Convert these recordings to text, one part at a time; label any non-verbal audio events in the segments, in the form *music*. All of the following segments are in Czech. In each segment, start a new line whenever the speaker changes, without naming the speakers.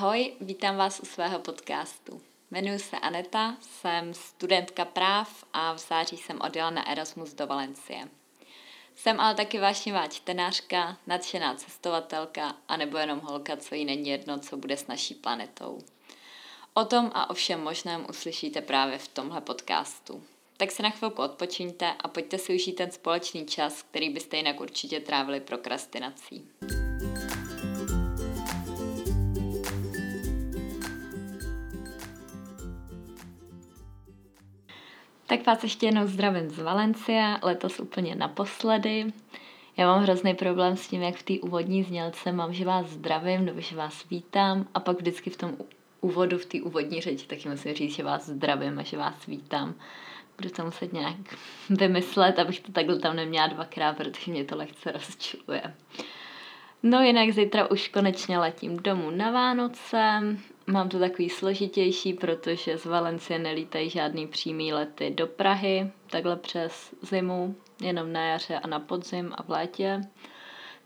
Ahoj, vítám vás u svého podcastu. Jmenuji se Aneta, jsem studentka práv a v září jsem odjela na Erasmus do Valencie. Jsem ale taky vášnivá čtenářka, nadšená cestovatelka a nebo jenom holka, co jí není jedno, co bude s naší planetou. O tom a o všem možném uslyšíte právě v tomhle podcastu. Tak si na chvilku odpočiňte a pojďte si užít ten společný čas, který byste jinak určitě trávili prokrastinací. Tak vás ještě jednou zdravím z Valencie, letos úplně naposledy. Já mám hrozný problém s tím, jak v té úvodní znělce mám, že vás zdravím nebo že vás vítám a pak vždycky v tom úvodu, v té úvodní řeči taky musím říct, že vás zdravím a že vás vítám. Budu to muset nějak *laughs* vymyslet, abych to takhle tam neměla dvakrát, protože mě to lehce rozčiluje. No jinak zítra už konečně letím domů na Vánoce. Mám to takový složitější, protože z Valencie nelítají žádný přímý lety do Prahy, takhle přes zimu, jenom na jaře a na podzim a v létě.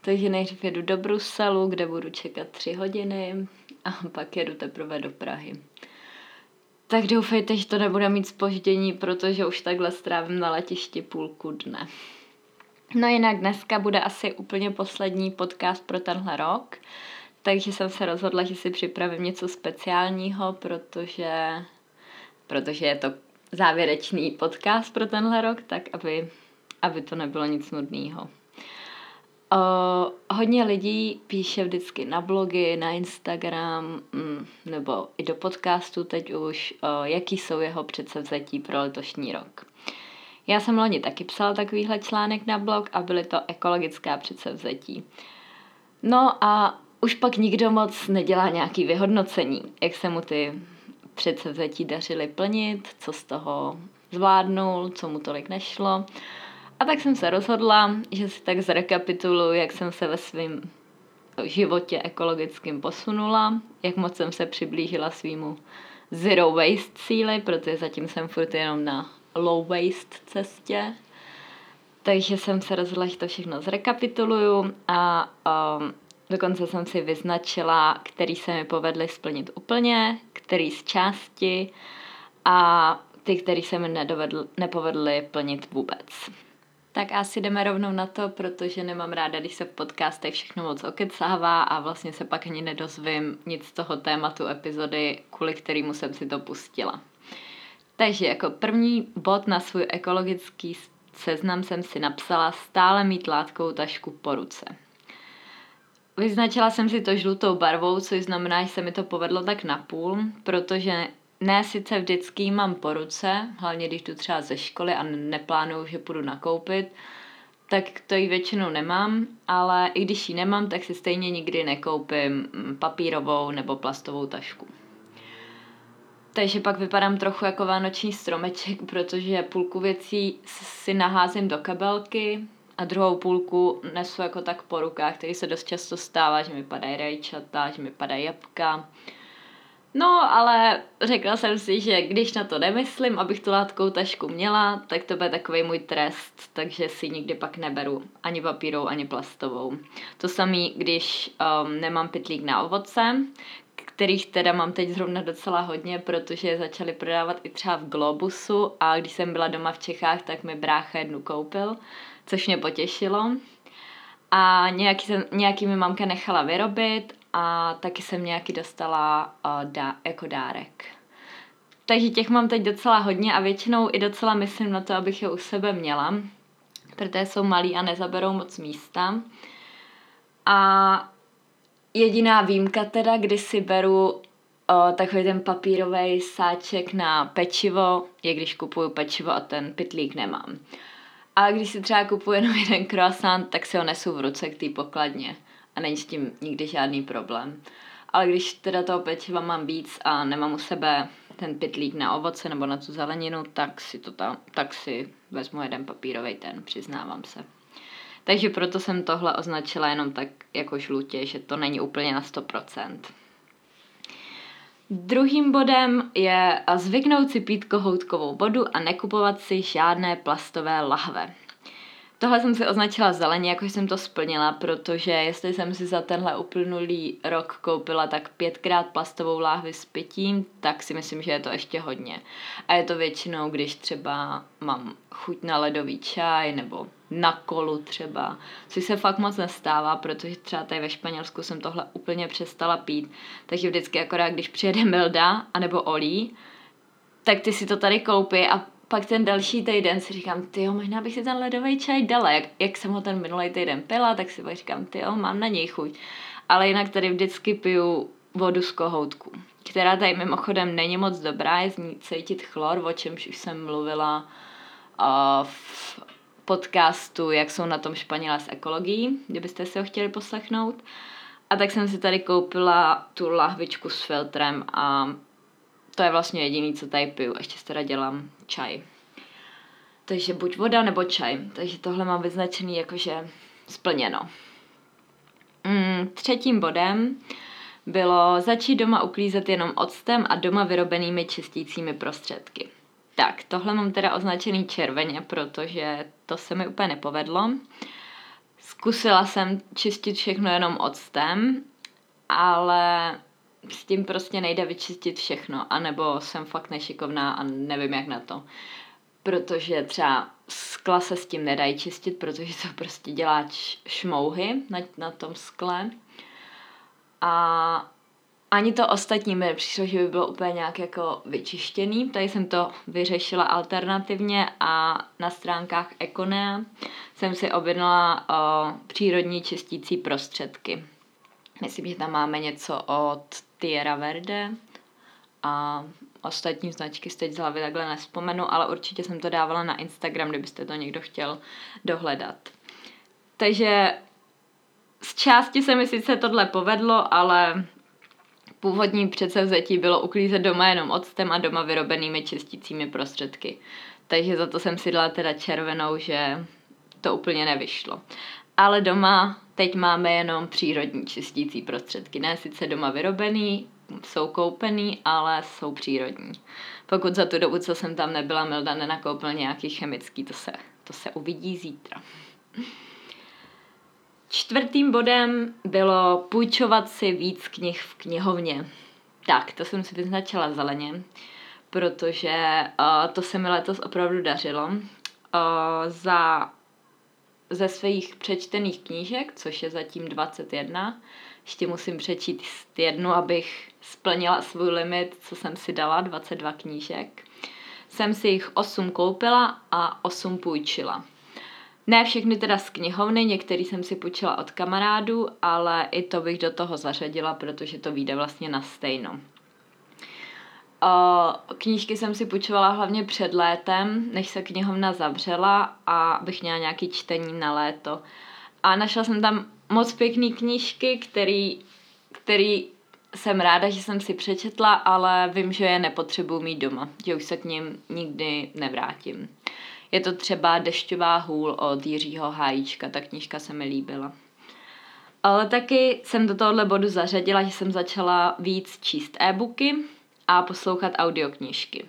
Takže nejdřív jedu do Bruselu, kde budu čekat tři hodiny a pak jedu teprve do Prahy. Tak doufejte, že to nebude mít spoždění, protože už takhle strávím na letišti půlku dne. No jinak dneska bude asi úplně poslední podcast pro tenhle rok, takže jsem se rozhodla, že si připravím něco speciálního, protože, protože je to závěrečný podcast pro tenhle rok, tak aby, aby to nebylo nic nudného. Hodně lidí píše vždycky na blogy, na Instagram mm, nebo i do podcastu teď už, uh, jaký jsou jeho předsevzetí pro letošní rok. Já jsem loni taky psala takovýhle článek na blog a byly to ekologická předsevzetí. No a už pak nikdo moc nedělá nějaký vyhodnocení, jak se mu ty předsevzetí dařily plnit, co z toho zvládnul, co mu tolik nešlo. A tak jsem se rozhodla, že si tak zrekapituluji, jak jsem se ve svém životě ekologickým posunula, jak moc jsem se přiblížila svýmu zero waste cíli, protože zatím jsem furt jenom na low waste cestě. Takže jsem se rozhodla, že to všechno zrekapituluju a um, dokonce jsem si vyznačila, který se mi povedly splnit úplně, který z části a ty, který se mi nedovedl, nepovedly plnit vůbec. Tak asi jdeme rovnou na to, protože nemám ráda, když se v podcastech všechno moc okecává a vlastně se pak ani nedozvím nic z toho tématu epizody, kvůli kterému jsem si to pustila. Takže jako první bod na svůj ekologický seznam jsem si napsala stále mít látkou tašku po ruce. Vyznačila jsem si to žlutou barvou, což znamená, že se mi to povedlo tak napůl, protože ne sice vždycky mám po ruce, hlavně když jdu třeba ze školy a neplánuju, že půjdu nakoupit, tak to ji většinou nemám, ale i když ji nemám, tak si stejně nikdy nekoupím papírovou nebo plastovou tašku. Takže pak vypadám trochu jako vánoční stromeček, protože půlku věcí si naházím do kabelky a druhou půlku nesu jako tak po rukách, který se dost často stává, že mi padají rajčata, že mi padají jabka. No, ale řekla jsem si, že když na to nemyslím, abych tu látkou tašku měla, tak to bude takový můj trest, takže si nikdy pak neberu ani papírou, ani plastovou. To samý, když um, nemám pytlík na ovoce, kterých teda mám teď zrovna docela hodně, protože je začali prodávat i třeba v Globusu a když jsem byla doma v Čechách, tak mi brácha jednu koupil, což mě potěšilo. A nějaký, jsem, nějaký mi mamka nechala vyrobit a taky jsem nějaký dostala uh, dá, jako dárek. Takže těch mám teď docela hodně a většinou i docela myslím na to, abych je u sebe měla, protože jsou malý a nezaberou moc místa. A jediná výjimka teda, kdy si beru o, takový ten papírový sáček na pečivo, je když kupuju pečivo a ten pitlík nemám. A když si třeba kupuju jenom jeden croissant, tak si ho nesu v ruce k té pokladně a není s tím nikdy žádný problém. Ale když teda toho pečiva mám víc a nemám u sebe ten pitlík na ovoce nebo na tu zeleninu, tak si, to tam, tak si vezmu jeden papírový ten, přiznávám se. Takže proto jsem tohle označila jenom tak jako žlutě, že to není úplně na 100%. Druhým bodem je zvyknout si pít kohoutkovou vodu a nekupovat si žádné plastové lahve. Tohle jsem si označila zeleně, jako jsem to splnila, protože jestli jsem si za tenhle uplynulý rok koupila tak pětkrát plastovou láhvi s pitím, tak si myslím, že je to ještě hodně. A je to většinou, když třeba mám chuť na ledový čaj nebo na kolu třeba, což se fakt moc nestává, protože třeba tady ve Španělsku jsem tohle úplně přestala pít, takže vždycky akorát, když přijede Milda anebo Olí, tak ty si to tady koupí a pak ten další týden si říkám, ty možná bych si ten ledový čaj dala. Jak, jak jsem ho ten minulý týden pila, tak si pak říkám, ty mám na něj chuť. Ale jinak tady vždycky piju vodu z kohoutku, která tady mimochodem není moc dobrá, je z ní cítit chlor, o čemž už jsem mluvila v podcastu, jak jsou na tom Španělé s ekologií, kdybyste si ho chtěli poslechnout. A tak jsem si tady koupila tu lahvičku s filtrem a to je vlastně jediný, co tady piju. Ještě teda dělám čaj. Takže buď voda nebo čaj. Takže tohle mám vyznačený jakože splněno. Mm, třetím bodem bylo začít doma uklízet jenom octem a doma vyrobenými čistícími prostředky. Tak, tohle mám teda označený červeně, protože to se mi úplně nepovedlo. Zkusila jsem čistit všechno jenom octem, ale s tím prostě nejde vyčistit všechno, anebo jsem fakt nešikovná a nevím jak na to. Protože třeba skla se s tím nedají čistit, protože to prostě dělá šmouhy na, na tom skle. A ani to ostatní mi přišlo, že by bylo úplně nějak jako vyčištěný. Tady jsem to vyřešila alternativně a na stránkách Econea jsem si objednala o, přírodní čistící prostředky. Myslím, že tam máme něco od Tierra Verde a ostatní značky teď z hlavy takhle nespomenu, ale určitě jsem to dávala na Instagram, kdybyste to někdo chtěl dohledat. Takže z části se mi sice tohle povedlo, ale původní předsevzetí bylo uklízet doma jenom octem a doma vyrobenými čistícími prostředky. Takže za to jsem si dala teda červenou, že to úplně nevyšlo. Ale doma teď máme jenom přírodní čistící prostředky. Ne sice doma vyrobený, jsou koupený, ale jsou přírodní. Pokud za tu dobu, co jsem tam nebyla, Milda nenakoupil nějaký chemický, to se, to se uvidí zítra. Čtvrtým bodem bylo půjčovat si víc knih v knihovně. Tak, to jsem si vyznačila zeleně, protože uh, to se mi letos opravdu dařilo. Uh, za ze svých přečtených knížek, což je zatím 21, ještě musím přečíst jednu, abych splnila svůj limit, co jsem si dala, 22 knížek. Jsem si jich 8 koupila a 8 půjčila. Ne všechny teda z knihovny, některý jsem si půjčila od kamarádů, ale i to bych do toho zařadila, protože to vyjde vlastně na stejno. Knížky jsem si půjčovala hlavně před létem, než se knihovna zavřela a bych měla nějaký čtení na léto. A našla jsem tam moc pěkný knížky, který, který jsem ráda, že jsem si přečetla, ale vím, že je nepotřebuji mít doma, že už se k ním nikdy nevrátím. Je to třeba Dešťová hůl od Jiřího Hájíčka, ta knížka se mi líbila. Ale taky jsem do tohohle bodu zařadila, že jsem začala víc číst e-booky, a poslouchat audioknížky.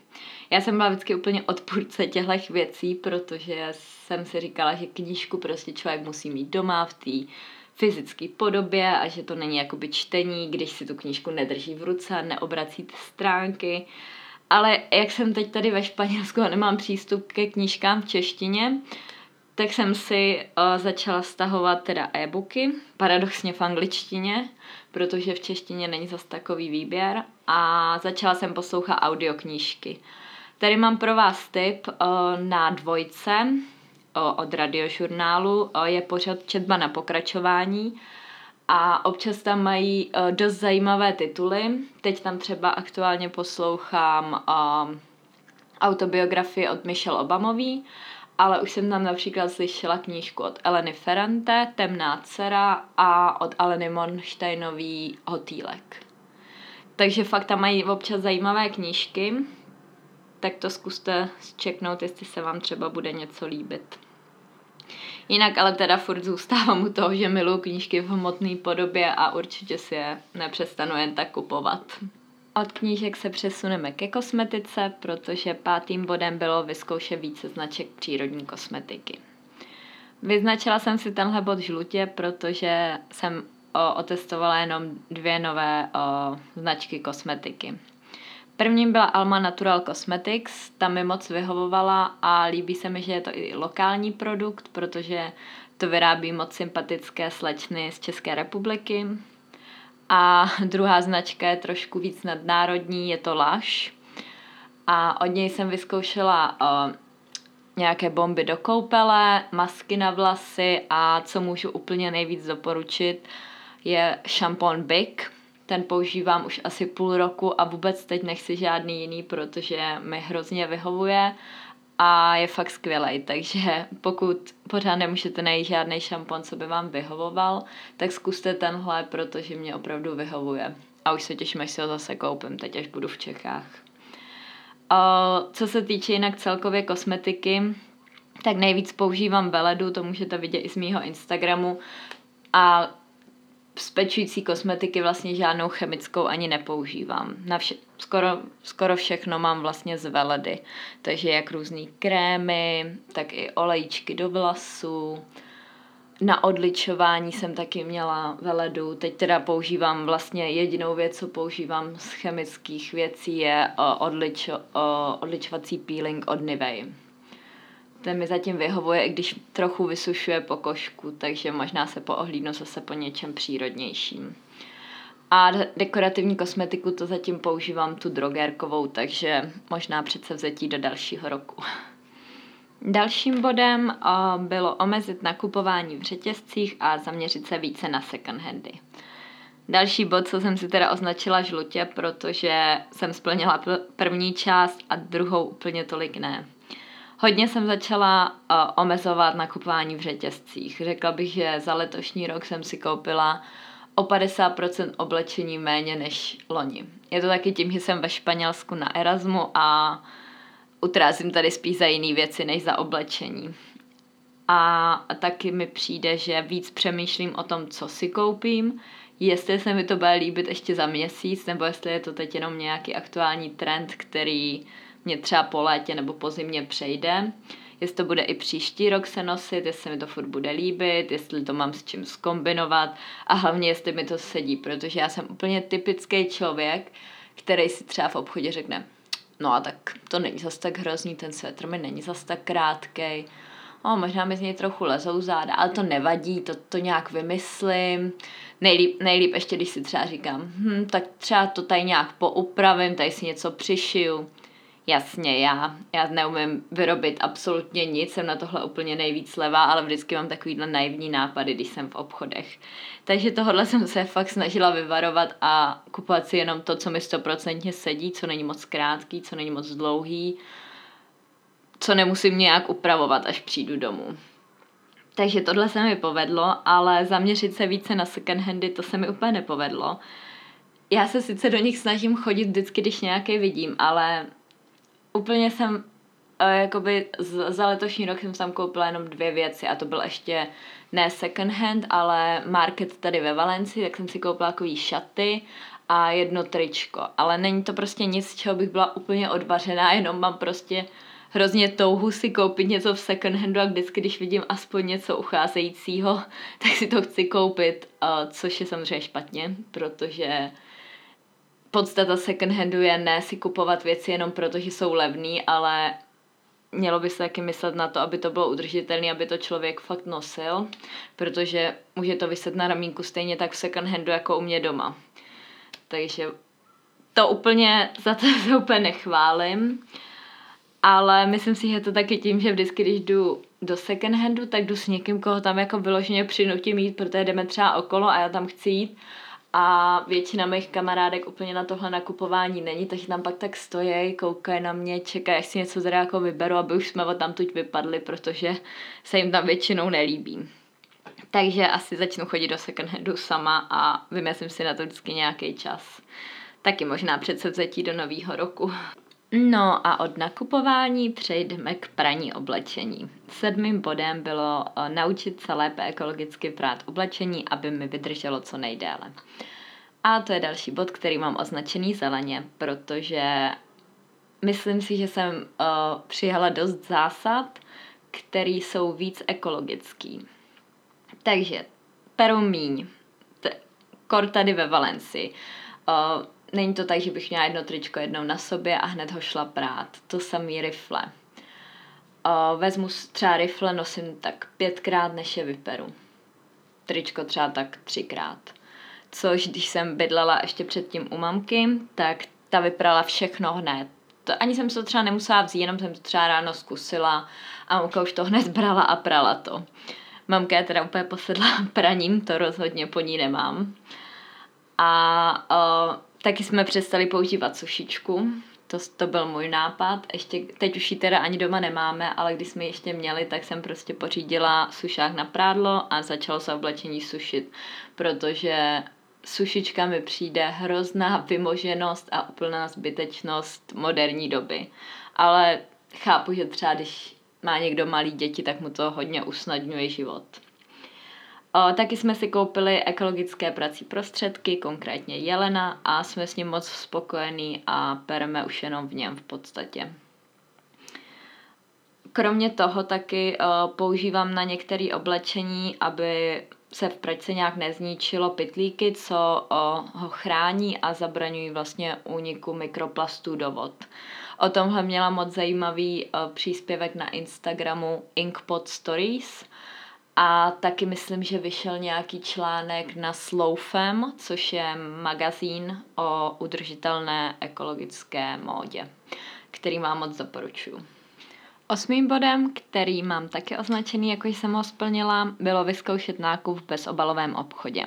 Já jsem byla vždycky úplně odpůrce těchto věcí, protože jsem si říkala, že knížku prostě člověk musí mít doma v té fyzické podobě a že to není jakoby čtení, když si tu knížku nedrží v ruce, neobrací ty stránky. Ale jak jsem teď tady ve Španělsku a nemám přístup ke knížkám v češtině, tak jsem si uh, začala stahovat teda e-booky, paradoxně v angličtině, protože v češtině není zas takový výběr a začala jsem poslouchat audioknížky. Tady mám pro vás tip uh, na dvojce uh, od radiožurnálu, uh, je pořád četba na pokračování a občas tam mají uh, dost zajímavé tituly. Teď tam třeba aktuálně poslouchám uh, autobiografii od Michelle Obamový ale už jsem tam například slyšela knížku od Eleny Ferrante, Temná dcera a od Aleny Monštejnový Hotýlek. Takže fakt tam mají občas zajímavé knížky, tak to zkuste zčeknout, jestli se vám třeba bude něco líbit. Jinak ale teda furt zůstávám u toho, že miluji knížky v hmotné podobě a určitě si je nepřestanu jen tak kupovat. Od knížek se přesuneme ke kosmetice, protože pátým bodem bylo vyzkoušet více značek přírodní kosmetiky. Vyznačila jsem si tenhle bod žlutě, protože jsem o, otestovala jenom dvě nové o, značky kosmetiky. Prvním byla Alma Natural Cosmetics, ta mi moc vyhovovala a líbí se mi, že je to i lokální produkt, protože to vyrábí moc sympatické slečny z České republiky. A *laughs* druhá značka je trošku víc nadnárodní, je to Lush. A od něj jsem vyzkoušela o, nějaké bomby do koupele, masky na vlasy a co můžu úplně nejvíc doporučit, je šampon Big. Ten používám už asi půl roku a vůbec teď nechci žádný jiný, protože mi hrozně vyhovuje a je fakt skvělý, takže pokud pořád nemůžete najít žádný šampon, co by vám vyhovoval, tak zkuste tenhle, protože mě opravdu vyhovuje. A už se těším, až si ho zase koupím, teď až budu v Čechách. Co se týče jinak celkově kosmetiky, tak nejvíc používám veledu, to můžete vidět i z mýho Instagramu. A z pečující kosmetiky vlastně žádnou chemickou ani nepoužívám. Na vše, skoro, skoro všechno mám vlastně z veledy. Takže jak různé krémy, tak i olejčky do vlasů. Na odličování jsem taky měla veledu. Teď teda používám vlastně jedinou věc, co používám z chemických věcí je odličo, odličovací peeling od Nivea ten mi zatím vyhovuje, i když trochu vysušuje pokožku, takže možná se poohlídnu zase po něčem přírodnějším. A dekorativní kosmetiku to zatím používám tu drogérkovou, takže možná přece vzetí do dalšího roku. Dalším bodem bylo omezit nakupování v řetězcích a zaměřit se více na second handy. Další bod, co jsem si teda označila žlutě, protože jsem splnila první část a druhou úplně tolik ne. Hodně jsem začala uh, omezovat nakupování v řetězcích. Řekla bych, že za letošní rok jsem si koupila o 50% oblečení méně než loni. Je to taky tím, že jsem ve Španělsku na Erasmu a utrázím tady spíš za jiné věci než za oblečení. A taky mi přijde, že víc přemýšlím o tom, co si koupím, jestli se mi to bude líbit ještě za měsíc, nebo jestli je to teď jenom nějaký aktuální trend, který mě třeba po létě nebo po zimě přejde. Jestli to bude i příští rok se nosit, jestli mi to furt bude líbit, jestli to mám s čím skombinovat a hlavně jestli mi to sedí, protože já jsem úplně typický člověk, který si třeba v obchodě řekne, no a tak to není zas tak hrozný, ten svetr mi není zas tak krátkej, o, možná mi z něj trochu lezou záda, ale to nevadí, to, to nějak vymyslím. Nejlíp, nejlíp ještě, když si třeba říkám, hm, tak třeba to tady nějak poupravím, tady si něco přišiju. Jasně, já, já neumím vyrobit absolutně nic, jsem na tohle úplně nejvíc levá, ale vždycky mám takovýhle naivní nápady, když jsem v obchodech. Takže tohle jsem se fakt snažila vyvarovat a kupovat si jenom to, co mi stoprocentně sedí, co není moc krátký, co není moc dlouhý, co nemusím nějak upravovat, až přijdu domů. Takže tohle se mi povedlo, ale zaměřit se více na second handy, to se mi úplně nepovedlo. Já se sice do nich snažím chodit vždycky, když nějaké vidím, ale úplně jsem Uh, jakoby za letošní rok jsem tam koupila jenom dvě věci a to byl ještě ne second hand, ale market tady ve Valencii, tak jsem si koupila takový šaty a jedno tričko. Ale není to prostě nic, čeho bych byla úplně odvařená, jenom mám prostě hrozně touhu si koupit něco v second handu a vždycky, když vidím aspoň něco ucházejícího, *laughs* tak si to chci koupit, uh, což je samozřejmě špatně, protože podstata second handu je ne si kupovat věci jenom proto, že jsou levný, ale mělo by se taky myslet na to, aby to bylo udržitelné, aby to člověk fakt nosil, protože může to vyset na ramínku stejně tak v second handu jako u mě doma. Takže to úplně, za to se úplně nechválím, ale myslím si, že to taky tím, že vždycky, když jdu do second handu, tak jdu s někým, koho tam jako vyloženě přinutím jít, protože jdeme třeba okolo a já tam chci jít a většina mých kamarádek úplně na tohle nakupování není, takže tam pak tak stojí, koukají na mě, čekají, až si něco teda jako vyberu, aby už jsme od tam tuď vypadli, protože se jim tam většinou nelíbí. Takže asi začnu chodit do second handu sama a vymyslím si na to vždycky nějaký čas. Taky možná předsevzetí do nového roku. No a od nakupování přejdeme k praní oblečení. Sedmým bodem bylo eh, naučit se lépe ekologicky prát oblečení, aby mi vydrželo co nejdéle. A to je další bod, který mám označený zeleně, protože myslím si, že jsem uh, přijala dost zásad, který jsou víc ekologický. Takže peru míň. Kor tady ve Valencii. Uh, není to tak, že bych měla jedno tričko jednou na sobě a hned ho šla prát. To samý rifle. Uh, vezmu třeba rifle, nosím tak pětkrát, než je vyperu. Tričko třeba tak třikrát. Což když jsem bydlela ještě předtím u mamky, tak ta vyprala všechno hned. To, ani jsem to třeba nemusela vzít, jenom jsem to třeba ráno zkusila a mamka už to hned brala a prala to. Mamka je teda úplně posedla *laughs* praním, to rozhodně po ní nemám. A uh, taky jsme přestali používat sušičku, to, to byl můj nápad. Ještě, teď už ji teda ani doma nemáme, ale když jsme ji ještě měli, tak jsem prostě pořídila sušák na prádlo a začalo se oblečení sušit, protože sušička mi přijde hrozná vymoženost a úplná zbytečnost moderní doby. Ale chápu, že třeba když má někdo malý děti, tak mu to hodně usnadňuje život. O, taky jsme si koupili ekologické prací prostředky, konkrétně jelena a jsme s ním moc spokojení a pereme už jenom v něm v podstatě. Kromě toho taky o, používám na některé oblečení, aby se v pračce nějak nezničilo pytlíky, co o, ho chrání a zabraňují vlastně úniku mikroplastů do vod. O tomhle měla moc zajímavý o, příspěvek na Instagramu Inkpot Stories – a taky myslím, že vyšel nějaký článek na Slowfem, což je magazín o udržitelné ekologické módě, který vám moc doporučuji. Osmým bodem, který mám taky označený, jako jsem ho splnila, bylo vyzkoušet nákup v bezobalovém obchodě.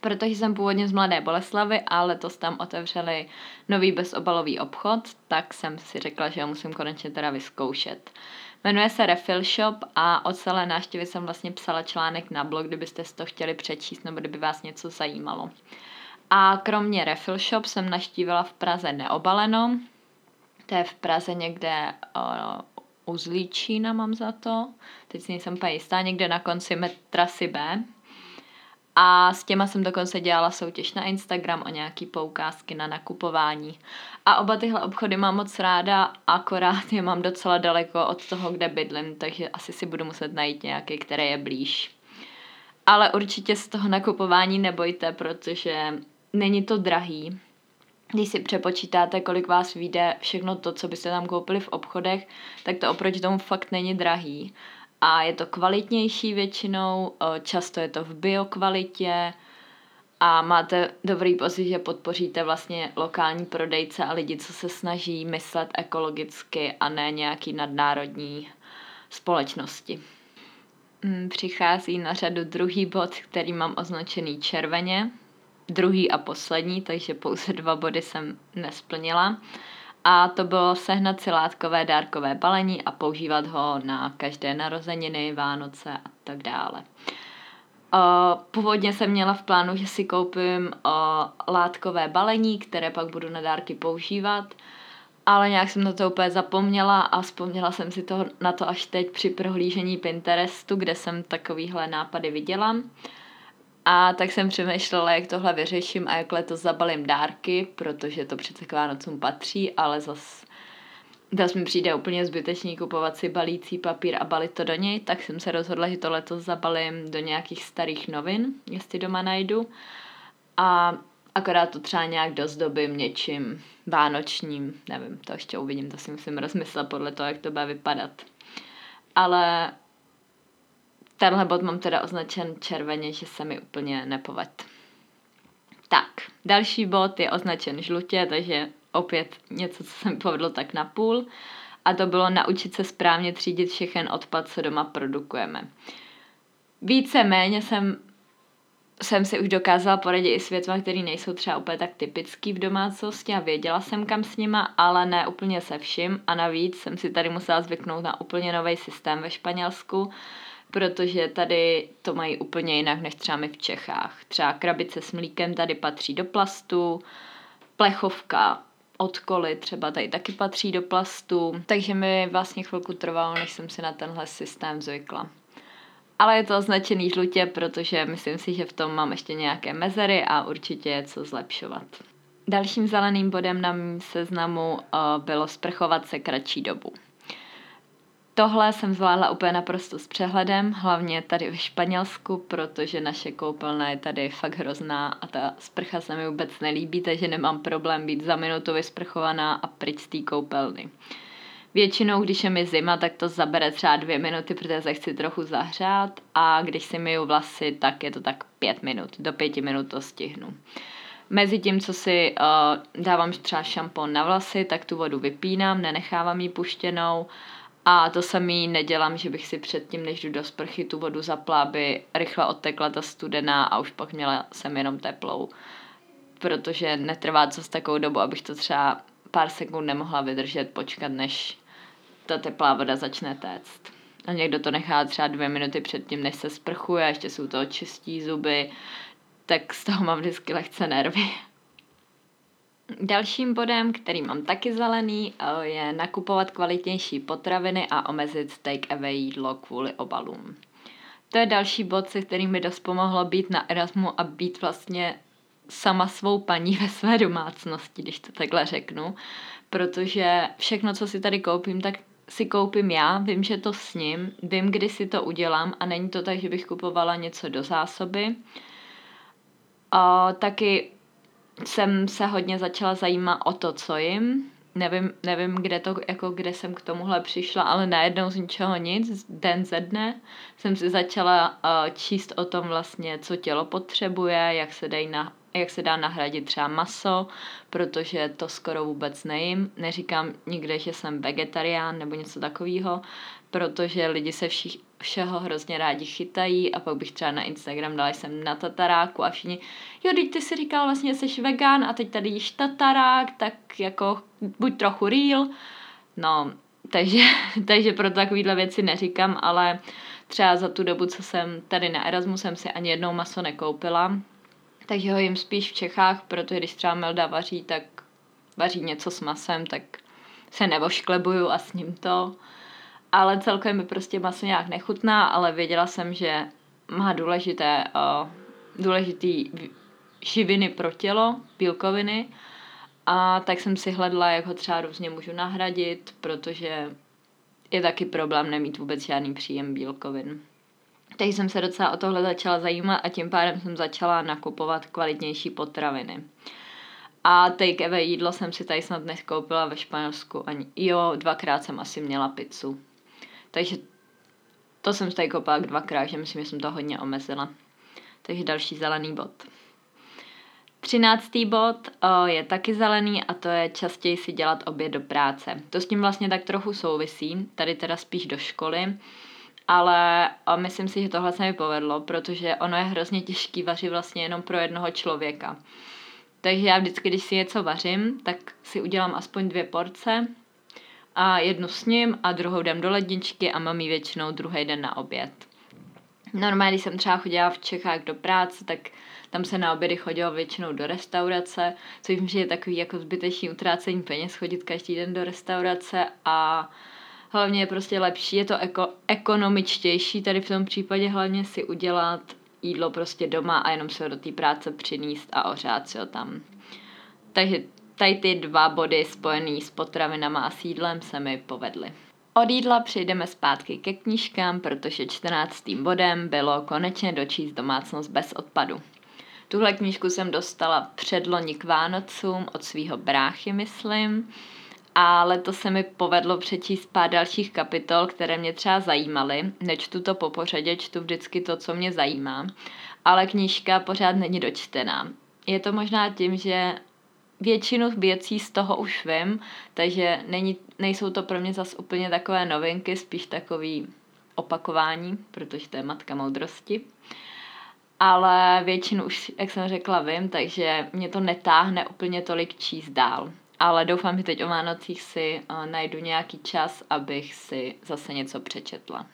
Protože jsem původně z Mladé Boleslavy a letos tam otevřeli nový bezobalový obchod, tak jsem si řekla, že ho musím konečně teda vyzkoušet. Jmenuje se Refill Shop a o celé návštěvě jsem vlastně psala článek na blog, kdybyste to chtěli přečíst nebo kdyby vás něco zajímalo. A kromě Refill Shop jsem naštívila v Praze Neobaleno, to je v Praze někde uh, u Zlíčína mám za to, teď si nejsem úplně jistá, někde na konci trasy B. A s těma jsem dokonce dělala soutěž na Instagram o nějaký poukázky na nakupování. A oba tyhle obchody mám moc ráda, akorát je mám docela daleko od toho, kde bydlím, takže asi si budu muset najít nějaký, který je blíž. Ale určitě z toho nakupování nebojte, protože není to drahý. Když si přepočítáte, kolik vás vyjde všechno to, co byste tam koupili v obchodech, tak to oproti tomu fakt není drahý a je to kvalitnější většinou, často je to v biokvalitě. A máte dobrý pocit, že podpoříte vlastně lokální prodejce a lidi, co se snaží myslet ekologicky a ne nějaký nadnárodní společnosti. Hmm, přichází na řadu druhý bod, který mám označený červeně, druhý a poslední, takže pouze dva body jsem nesplnila a to bylo sehnat si látkové dárkové balení a používat ho na každé narozeniny, Vánoce a tak dále. Původně jsem měla v plánu, že si koupím látkové balení, které pak budu na dárky používat, ale nějak jsem na to úplně zapomněla a vzpomněla jsem si to, na to až teď při prohlížení Pinterestu, kde jsem takovýhle nápady viděla. A tak jsem přemýšlela, jak tohle vyřeším a jak letos zabalím dárky, protože to přece k Vánocům patří, ale zas, zas mi přijde úplně zbytečný kupovat si balící papír a balit to do něj, tak jsem se rozhodla, že to letos zabalím do nějakých starých novin, jestli doma najdu. A akorát to třeba nějak dozdobím něčím vánočním, nevím, to ještě uvidím, to si musím rozmyslet podle toho, jak to bude vypadat. Ale tenhle bod mám teda označen červeně, že se mi úplně nepoved. Tak, další bod je označen žlutě, takže opět něco, co se mi povedlo tak na půl. A to bylo naučit se správně třídit všechen odpad, co doma produkujeme. Více méně jsem, jsem si už dokázala poradit i s věcmi, které nejsou třeba úplně tak typický v domácnosti a věděla jsem kam s nima, ale ne úplně se vším a navíc jsem si tady musela zvyknout na úplně nový systém ve Španělsku, protože tady to mají úplně jinak než třeba my v Čechách. Třeba krabice s mlíkem tady patří do plastu, plechovka od koly třeba tady taky patří do plastu, takže mi vlastně chvilku trvalo, než jsem si na tenhle systém zvykla. Ale je to označený žlutě, protože myslím si, že v tom mám ještě nějaké mezery a určitě je co zlepšovat. Dalším zeleným bodem na mém seznamu uh, bylo sprchovat se kratší dobu. Tohle jsem zvládla úplně naprosto s přehledem, hlavně tady ve Španělsku, protože naše koupelna je tady fakt hrozná a ta sprcha se mi vůbec nelíbí, takže nemám problém být za minutu vysprchovaná a pryč z té koupelny. Většinou, když je mi zima, tak to zabere třeba dvě minuty, protože se chci trochu zahřát a když si myju vlasy, tak je to tak pět minut. Do pěti minut to stihnu. Mezi tím, co si uh, dávám třeba šampon na vlasy, tak tu vodu vypínám, nenechávám ji puštěnou a to samý nedělám, že bych si předtím, než jdu do sprchy, tu vodu zapla, aby rychle odtekla ta studená a už pak měla jsem jenom teplou. Protože netrvá co s takovou dobu, abych to třeba pár sekund nemohla vydržet, počkat, než ta teplá voda začne téct. A někdo to nechá třeba dvě minuty předtím, než se sprchuje, ještě jsou to čistí zuby, tak z toho mám vždycky lehce nervy. Dalším bodem, který mám taky zelený, eh, je nakupovat kvalitnější potraviny a omezit take away jídlo kvůli obalům. To je další bod, se kterým mi dost pomohlo být na Erasmu a být vlastně sama svou paní *laughs* ve své domácnosti, když to takhle řeknu, protože všechno, co si tady koupím, tak si koupím já, vím, že to s ním, vím, kdy si to udělám a není to tak, že bych kupovala něco do zásoby. A taky jsem se hodně začala zajímat o to, co jim. Nevím, nevím kde, to, jako kde jsem k tomuhle přišla, ale najednou z ničeho nic, den ze dne jsem si začala uh, číst o tom vlastně, co tělo potřebuje, jak se dají na, jak se dá nahradit třeba maso, protože to skoro vůbec nejím. Neříkám nikde, že jsem vegetarián nebo něco takového, protože lidi se všich, všeho hrozně rádi chytají a pak bych třeba na Instagram dala jsem na tataráku a všichni, jo, teď ty si říkal vlastně, jsi vegan a teď tady jíš tatarák, tak jako buď trochu real. No, takže, *laughs* takže pro takovýhle věci neříkám, ale třeba za tu dobu, co jsem tady na Erasmu, jsem si ani jednou maso nekoupila, takže ho jim spíš v Čechách, protože když třeba Melda vaří, tak vaří něco s masem, tak se nevošklebuju a s ním to. Ale celkově mi prostě maso nějak nechutná, ale věděla jsem, že má důležité, uh, důležitý živiny pro tělo, bílkoviny. A tak jsem si hledala, jak ho třeba různě můžu nahradit, protože je taky problém nemít vůbec žádný příjem bílkovin. Takže jsem se docela o tohle začala zajímat a tím pádem jsem začala nakupovat kvalitnější potraviny. A take away jídlo jsem si tady snad neskoupila ve Španělsku ani. Jo, dvakrát jsem asi měla pizzu. Takže to jsem si tady koupila dvakrát, že myslím, že jsem to hodně omezila. Takže další zelený bod. Třináctý bod o, je taky zelený a to je častěji si dělat oběd do práce. To s tím vlastně tak trochu souvisí, tady teda spíš do školy ale myslím si, že tohle se mi povedlo, protože ono je hrozně těžký vařit vlastně jenom pro jednoho člověka. Takže já vždycky, když si něco vařím, tak si udělám aspoň dvě porce a jednu s ním a druhou dám do ledničky a mám ji většinou druhý den na oběd. Normálně, když jsem třeba chodila v Čechách do práce, tak tam se na obědy chodilo většinou do restaurace, což že je takový jako zbytečný utrácení peněz chodit každý den do restaurace a hlavně je prostě lepší, je to eko, ekonomičtější tady v tom případě hlavně si udělat jídlo prostě doma a jenom se do té práce přiníst a ořát si ho tam. Takže tady ty dva body spojený s potravinama a sídlem se mi povedly. Od jídla přejdeme zpátky ke knížkám, protože 14. bodem bylo konečně dočíst domácnost bez odpadu. Tuhle knížku jsem dostala předloni k Vánocům od svého bráchy, myslím a letos se mi povedlo přečíst pár dalších kapitol, které mě třeba zajímaly. Nečtu to po pořadě, čtu vždycky to, co mě zajímá, ale knížka pořád není dočtená. Je to možná tím, že většinu věcí z toho už vím, takže není, nejsou to pro mě zase úplně takové novinky, spíš takový opakování, protože to je matka moudrosti. Ale většinu už, jak jsem řekla, vím, takže mě to netáhne úplně tolik číst dál ale doufám, že teď o Vánocích si uh, najdu nějaký čas, abych si zase něco přečetla.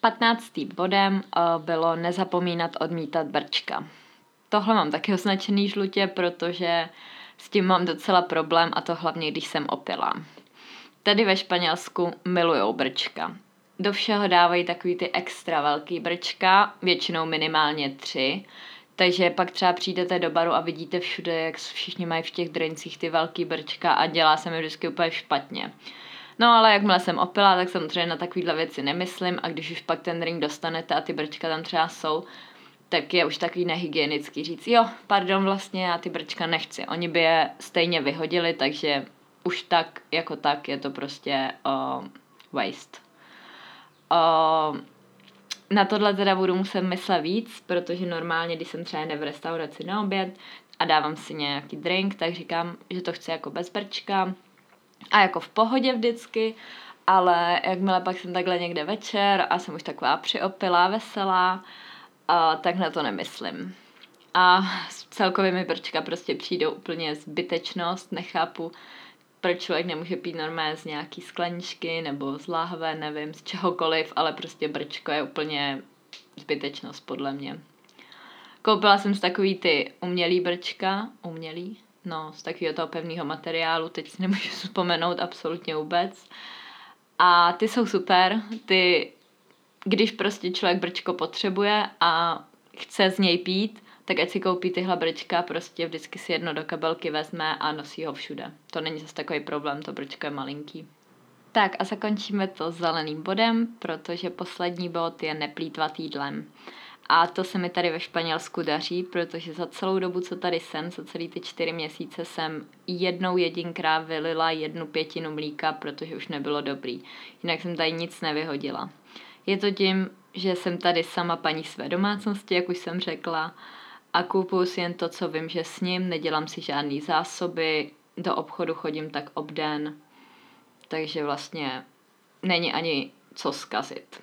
15. bodem uh, bylo nezapomínat odmítat brčka. Tohle mám taky označený žlutě, protože s tím mám docela problém a to hlavně, když jsem opila. Tady ve Španělsku milujou brčka. Do všeho dávají takový ty extra velký brčka, většinou minimálně tři, takže pak třeba přijdete do baru a vidíte všude, jak všichni mají v těch drincích ty velký brčka a dělá se mi vždycky úplně špatně. No ale jakmile jsem opila, tak samozřejmě na takovýhle věci nemyslím a když už pak ten drink dostanete a ty brčka tam třeba jsou, tak je už takový nehygienický říct, jo, pardon, vlastně já ty brčka nechci. Oni by je stejně vyhodili, takže už tak jako tak je to prostě uh, waste. Uh, na tohle teda budu muset myslet víc, protože normálně, když jsem třeba jde v restauraci na oběd a dávám si nějaký drink, tak říkám, že to chci jako bez brčka a jako v pohodě vždycky, ale jakmile pak jsem takhle někde večer a jsem už taková přiopilá, veselá, a tak na to nemyslím. A celkově mi brčka prostě přijdou úplně zbytečnost, nechápu, proč člověk nemůže pít normálně z nějaký skleničky nebo z láhve, nevím, z čehokoliv, ale prostě brčko je úplně zbytečnost podle mě. Koupila jsem z takový ty umělý brčka, umělý, no, z takového toho pevného materiálu, teď si nemůžu *laughs* vzpomenout absolutně vůbec. A ty jsou super, ty, když prostě člověk brčko potřebuje a chce z něj pít, tak ať si koupí tyhle brčka, prostě vždycky si jedno do kabelky vezme a nosí ho všude. To není zase takový problém, to brčko je malinký. Tak a zakončíme to zeleným bodem, protože poslední bod je neplýtvat jídlem. A to se mi tady ve Španělsku daří, protože za celou dobu, co tady jsem, za celý ty čtyři měsíce jsem jednou jedinkrát vylila jednu pětinu mlíka, protože už nebylo dobrý. Jinak jsem tady nic nevyhodila. Je to tím, že jsem tady sama paní své domácnosti, jak už jsem řekla, a kupuju si jen to, co vím, že s ním, nedělám si žádné zásoby, do obchodu chodím tak obden, takže vlastně není ani co zkazit.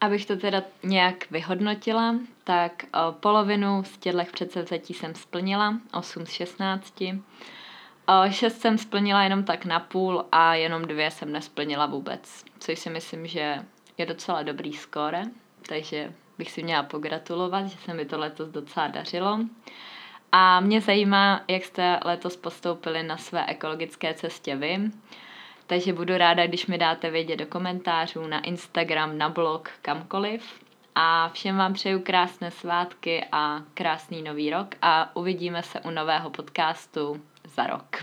Abych to teda nějak vyhodnotila, tak o, polovinu z těchto předsevzetí jsem splnila, 8 z 16. O, 6 jsem splnila jenom tak na půl a jenom dvě jsem nesplnila vůbec, což si myslím, že je docela dobrý skóre, takže bych si měla pogratulovat, že se mi to letos docela dařilo. A mě zajímá, jak jste letos postoupili na své ekologické cestě vy. Takže budu ráda, když mi dáte vědět do komentářů na Instagram, na blog, kamkoliv. A všem vám přeju krásné svátky a krásný nový rok a uvidíme se u nového podcastu za rok.